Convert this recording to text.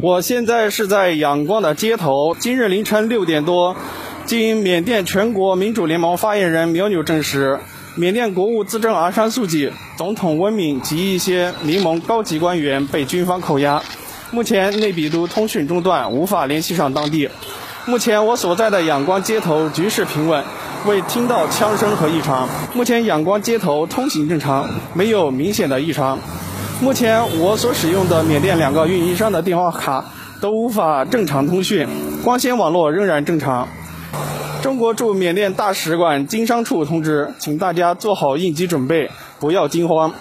我现在是在仰光的街头。今日凌晨六点多，经缅甸全国民主联盟发言人苗纽证实，缅甸国务资政昂山素季、总统温敏及一些联盟高级官员被军方扣押。目前内比都通讯中断，无法联系上当地。目前我所在的仰光街头局势平稳，未听到枪声和异常。目前仰光街头通行正常，没有明显的异常。目前我所使用的缅甸两个运营商的电话卡都无法正常通讯，光纤网络仍然正常。中国驻缅甸大使馆经商处通知，请大家做好应急准备，不要惊慌。